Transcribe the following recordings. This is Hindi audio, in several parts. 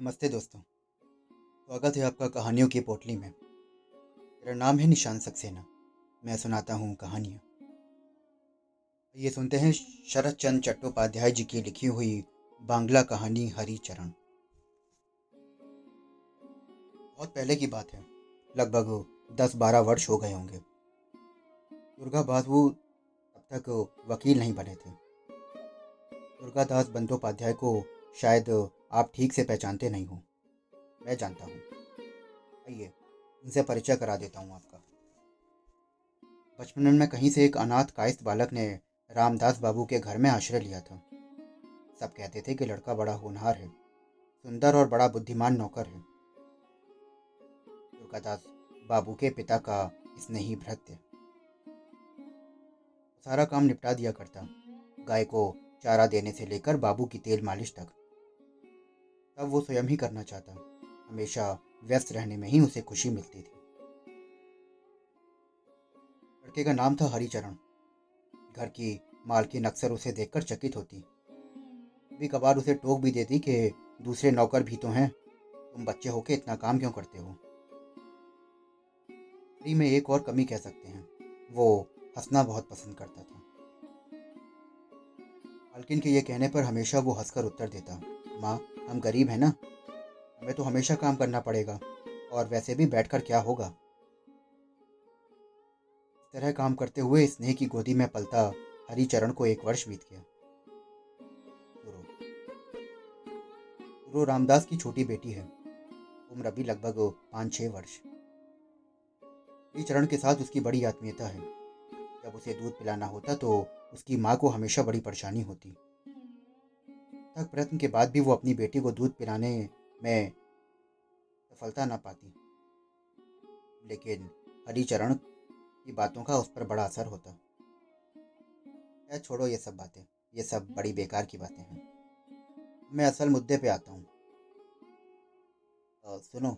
नमस्ते दोस्तों। स्वागत है आपका कहानियों की पोटली में। मेरा नाम है निशान सक्सेना। मैं सुनाता हूँ कहानियाँ। ये सुनते हैं शरद चंद चट्टोपाध्याय जी की लिखी हुई बांग्ला कहानी हरी चरण बहुत पहले की बात है। लगभग दस बारह वर्ष हो गए होंगे। दुर्गा बाबू तब तक वकील नहीं बने थे। दुर्गादास बंदोपाध्याय को शायद आप ठीक से पहचानते नहीं हो। मैं जानता हूँ। आइए, उनसे परिचय करा देता हूँ आपका। बचपन में कहीं से एक अनाथ कायस्थ बालक ने रामदास बाबू के घर में आश्रय लिया था। सब कहते थे कि लड़का बड़ा होनहार है, सुंदर और बड़ा बुद्धिमान नौकर है। दुर्गादास बाबू के पिता का स्नेही भृत्य सारा काम निपटा दिया करता। गाय को चारा देने से लेकर बाबू की तेल मालिश तक। तब वो स्वयं ही करना चाहता। हमेशा व्यस्त रहने में ही उसे खुशी मिलती थी। लड़के का नाम था हरिचरण। घर की मालकिन अक्सर उसे देखकर चकित होती। कभी कभार उसे टोक भी देती कि दूसरे नौकर भी तो हैं। तुम बच्चे होके इतना काम क्यों करते हो? हरी में एक और कमी कह सकते हैं। वो हंसना बहुत पसंद करता था। मालकिन के ये कहने पर हमेशा वो हंसकर उत्तर देता। माँ, हम गरीब हैं ना? हमें तो हमेशा काम करना पड़ेगा, और वैसे भी बैठकर क्या होगा? इस तरह काम करते हुए स्नेह की गोदी में पलता हरिचरण को एक वर्ष बीत गया। गुरु। रामदास की छोटी बेटी है। उम्र अभी लगभग पाँच छः वर्ष। हरिचरण के साथ उसकी बड़ी आत्मीयता है। जब उसे दूध पिलाना होता तो उसकी माँ को हमेशा बड़ी परेशानी होती। अथक प्रयत्न के बाद भी वो अपनी बेटी को दूध पिलाने में सफलता ना पाती। लेकिन हरिचरण की बातों का उस पर बड़ा असर होता। है छोड़ो ये सब बातें। ये सब बड़ी बेकार की बातें हैं। मैं असल मुद्दे पे आता हूँ। सुनो।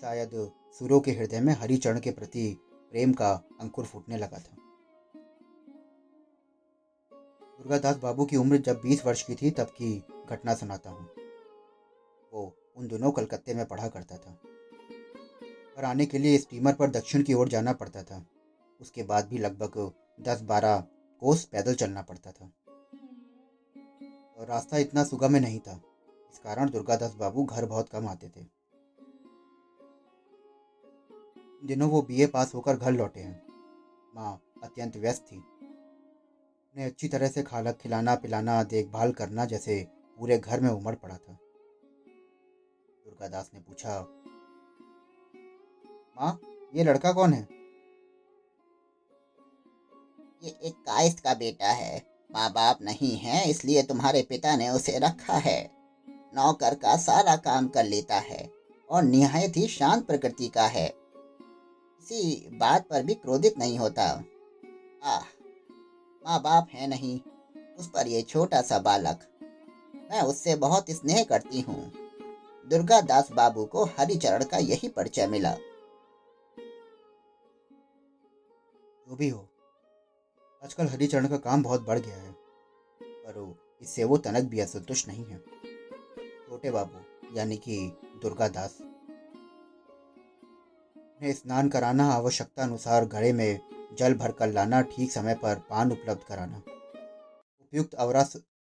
शायद सुरों के हृदय में हरिचरण के प्रति प्रेम का अंकुर फूटने लगा था। दुर्गादास बाबू की उम्र जब बीस वर्ष की थी, तब की घटना सुनाता हूँ। वो उन दिनों कलकत्ते में पढ़ा करता था। पर आने के लिए स्टीमर पर दक्षिण की ओर जाना पड़ता था। उसके बाद भी लगभग दस बारह कोस पैदल चलना पड़ता था। और रास्ता इतना सुगम नहीं था। इस कारण दुर्गादास बाबू घर बहुत कम आते थे। दिनों वो बीए पास होकर घर लौटे हैं। माँ अत्यंत व्यस्त थी। उन्हें अच्छी तरह से खाना खिलाना, पिलाना, देखभाल करना जैसे पूरे घर में उमड़ पड़ा था। दुर्गादास ने पूछा, माँ, ये लड़का कौन है? ये एक कायस्थ का बेटा है। माँ बाप नहीं है, इसलिए तुम्हारे पिता ने उसे रखा है। नौकर का सारा काम कर लेता है और निहायत ही शांत प्रकृति का है। किसी बात पर भी क्रोधित नहीं होता। आह माँ बाप है नहीं। उस पर यह छोटा सा बालक। मैं उससे बहुत स्नेह करती हूँ। दुर्गा दास बाबू को हरिचरण का यही परिचय मिला। जो भी हो, आजकल हरिचरण का काम बहुत बढ़ गया है। पर इससे वो तनक भी असंतुष्ट नहीं है। छोटे बाबू, यानी कि दुर्गा दास। उन्हें स्नान कराना आवश्यकता अनुसार घड़े में जल भरकर लाना ठीक समय पर पान उपलब्ध कराना। उपयुक्त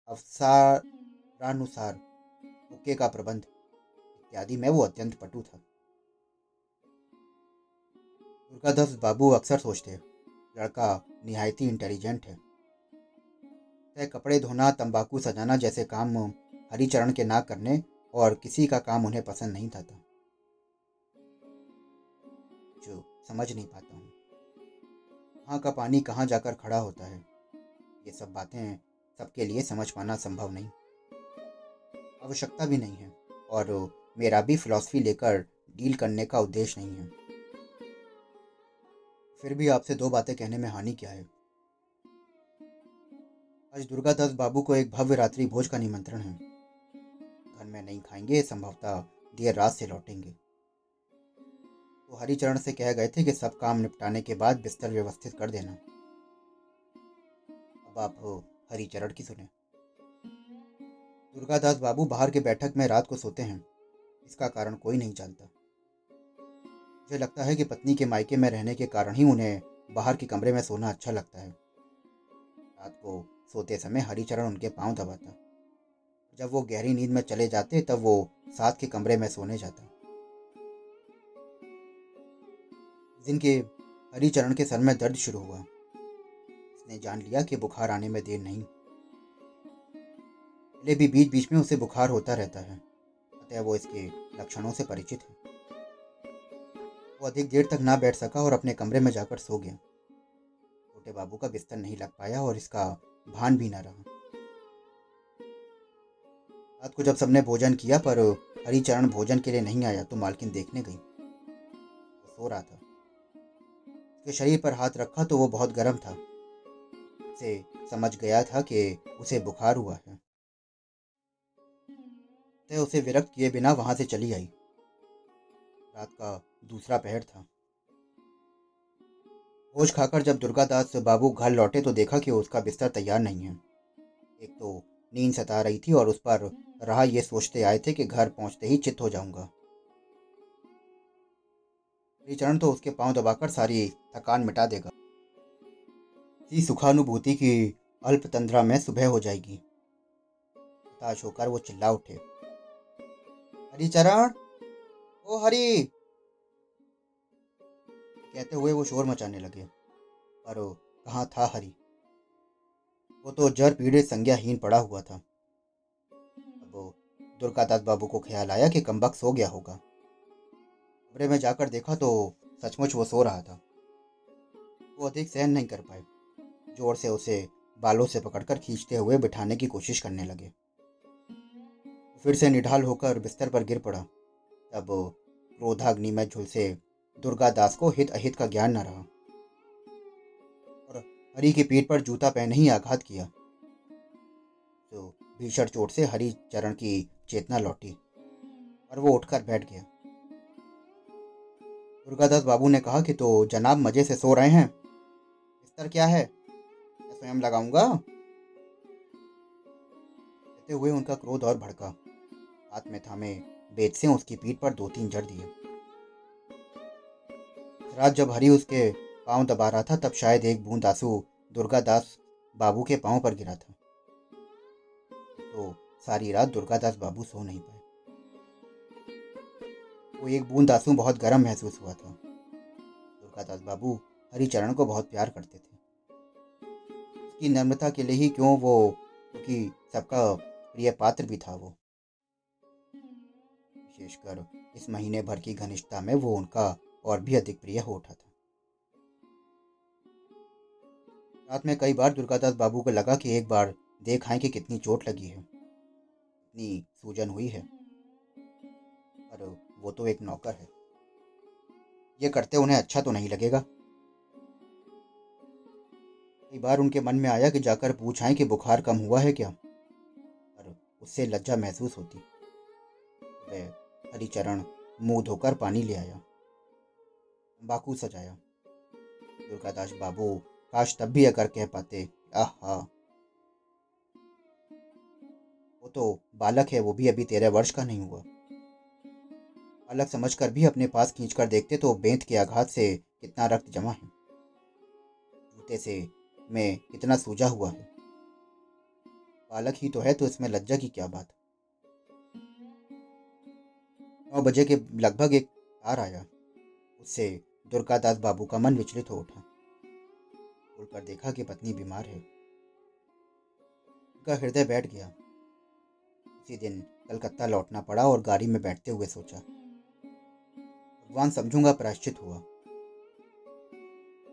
अवसरानुसार हुक्के का प्रबंध इत्यादि में वो अत्यंत पटु था। दुर्गादास बाबू अक्सर सोचते लड़का निहायती इंटेलिजेंट है। तय कपड़े धोना तंबाकू सजाना जैसे काम हरिचरण के ना करने और किसी का काम उन्हें पसंद नहीं था, था। जो समझ नहीं पाता कहाँ का पानी कहाँ जाकर खड़ा होता है? ये सब बातें सबके लिए समझ पाना संभव नहीं। आवश्यकता भी नहीं है और मेरा भी फिलॉसफी लेकर डील करने का उद्देश्य नहीं है। फिर भी आपसे दो बातें कहने में हानि क्या है? आज दुर्गा दास बाबू को एक भव्य रात्रि भोज का निमंत्रण है। घर में नहीं खाएँगे, संभवतः देर रात से लौटेंगे। तो हरिचरण से कह गए थे कि सब काम निपटाने के बाद बिस्तर व्यवस्थित कर देना। अब आप हरिचरण की सुने। दुर्गादास बाबू बाहर के बैठक में रात को सोते हैं। इसका कारण कोई नहीं जानता। मुझे लगता है कि पत्नी के मायके में रहने के कारण ही उन्हें बाहर के कमरे में सोना अच्छा लगता है। रात को सोते समय हरिचरण उनके पाँव दबाता। जब वो गहरी नींद में चले जाते, तब वो साथ के कमरे में सोने जाता। दिन के हरिचरण के सर में दर्द शुरू हुआ। उसने जान लिया कि बुखार आने में देर नहीं। पहले भी बीच बीच में उसे बुखार होता रहता है, अतः वो इसके लक्षणों से परिचित है। वो अधिक देर तक ना बैठ सका और अपने कमरे में जाकर सो गया। छोटे बाबू का बिस्तर नहीं लग पाया और इसका भान भी न रहा। रात को जब सबने भोजन किया पर हरिचरण भोजन के लिए नहीं आया तो मालकिन देखने गई। वो सो रहा था। उसके शरीर पर हाथ रखा तो वो बहुत गर्म था। उसे समझ गया था कि उसे बुखार हुआ है। तो उसे विरक्त किए बिना वहाँ से चली आई। रात का दूसरा पहर था। भोज खाकर जब दुर्गादास बाबू घर लौटे तो देखा कि उसका बिस्तर तैयार नहीं है। एक तो नींद सता रही थी और उस पर रहा ये सोचते आए थे कि घर पहुँचते ही चित्त हो जाऊँगा। चरण तो उसके पाँव दबाकर सारी थकान मिटा देगा। इसी सुखानुभूति की अल्प तंद्रा में सुबह हो जाएगी। हताश होकर वो चिल्ला उठे। हरिचरण! ओ हरि! कहते हुए वो शोर मचाने लगे। पर कहाँ था हरि? वो तो जर पीड़ित संज्ञाहीन पड़ा हुआ था। अब दुर्गादास बाबू को ख्याल आया कि कम्बक सो गया होगा। कमरे में जाकर देखा तो सचमुच वो सो रहा था। वो अधिक सहन नहीं कर पाए। ज़ोर से उसे बालों से पकड़कर खींचते हुए बिठाने की कोशिश करने लगे। फिर से निढाल होकर बिस्तर पर गिर पड़ा। तब क्रोधाग्नि में झुलसे दुर्गा दास को हित अहित का ज्ञान न रहा। और हरि की पीठ पर जूता पहने ही आघात किया। तो भीषण चोट से हरि चरण की चेतना लौटी और वो उठकर बैठ गया। दुर्गादास बाबू ने कहा कि तो जनाब मज़े से सो रहे हैं। बिस्तर क्या है? मैं स्वयं लगाऊँगा। कहते हुए उनका क्रोध और भड़का। हाथ में थामे बेच से उसकी पीठ पर दो तीन जड़ दिए। रात जब हरी उसके पाँव दबा रहा था, तब शायद एक बूंद आँसू दुर्गादास बाबू के पाँव पर गिरा था। तो सारी रात दुर्गादास बाबू सो नहीं पाए। वो एक बूंद आँसू बहुत गर्म महसूस हुआ था। दुर्गादास बाबू हरिचरण को बहुत प्यार करते थे। उसकी नम्रता के लिए ही क्यों वो, क्योंकि सबका प्रिय पात्र भी था वो। विशेषकर इस महीने भर की घनिष्ठता में वो उनका और भी अधिक प्रिय हो उठा था। रात में कई बार दुर्गादास बाबू को लगा कि एक बार देख आए कि कितनी चोट लगी है। कितनी सूजन हुई है। पर वो तो एक नौकर है। ये करते उन्हें अच्छा तो नहीं लगेगा। कई बार उनके मन में आया कि जाकर पूछाएँ कि बुखार कम हुआ है क्या? पर उससे लज्जा महसूस होती। वह हरिचरण मुँह धोकर पानी ले आया। बाकू सजाया। दुर्गादास, बाबू, काश तब भी अगर कह पाते। आहा। वो तो बालक है, वो भी अभी तेरह वर्ष का नहीं हुआ। बालक समझकर भी अपने पास खींचकर देखते तो बेंत के आघात से कितना रक्त जमा है। जूते से में कितना सूजा हुआ है। बालक ही तो है तो इसमें लज्जा की क्या बात। नौ बजे के लगभग एक तार आया। उससे दुर्गादास बाबू का मन विचलित हो उठा। खुलकर देखा कि पत्नी बीमार है। उनका हृदय बैठ गया। उसी दिन कलकत्ता लौटना पड़ा और गाड़ी में बैठते हुए सोचा। भगवान समझूँगा प्रायश्चित हुआ।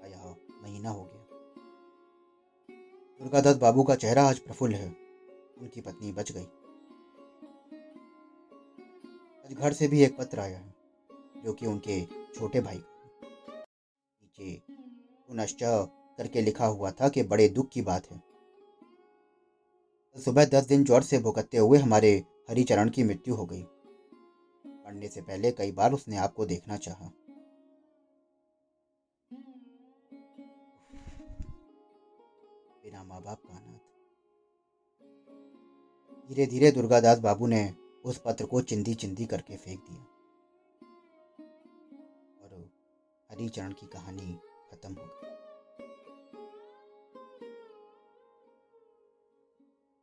आया महीना हो गया। दुर्गादास बाबू का चेहरा आज प्रफुल्ल है। उनकी पत्नी बच गई। आज घर से भी एक पत्र आया है, जो कि उनके छोटे भाई का नीचे पुनश्च करके लिखा हुआ था कि बड़े दुख की बात है। सुबह दस दिन ज्वर से भुगतते हुए हमारे हरिचरण की मृत्यु हो गई। पढ़ने से पहले कई बार उसने आपको देखना चाहा। बिना माँ बाप का अनाथ। धीरे धीरे दुर्गादास बाबू ने उस पत्र को चिंदी चिंदी करके फेंक दिया। और हरिचरण की कहानी खत्म हो गई।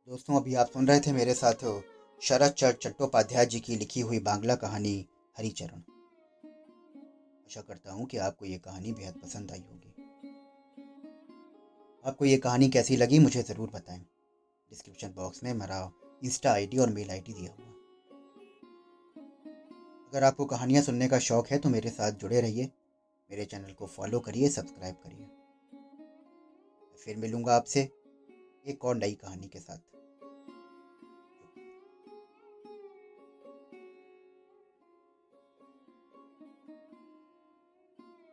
दोस्तों, अभी आप सुन रहे थे मेरे साथ शरद चर चट्टोपाध्याय जी की लिखी हुई बांग्ला कहानी हरिचरण। आशा करता हूँ कि आपको ये कहानी बेहद पसंद आई होगी। आपको ये कहानी कैसी लगी मुझे ज़रूर बताएँ। डिस्क्रिप्शन बॉक्स में मेरा इंस्टा आईडी और मेल आईडी दिया हुआ। अगर आपको कहानियाँ सुनने का शौक है तो मेरे साथ जुड़े रहिए। मेरे चैनल को फॉलो करिए, सब्सक्राइब करिए। फिर मिलूँगा आपसे एक और नई कहानी के साथ।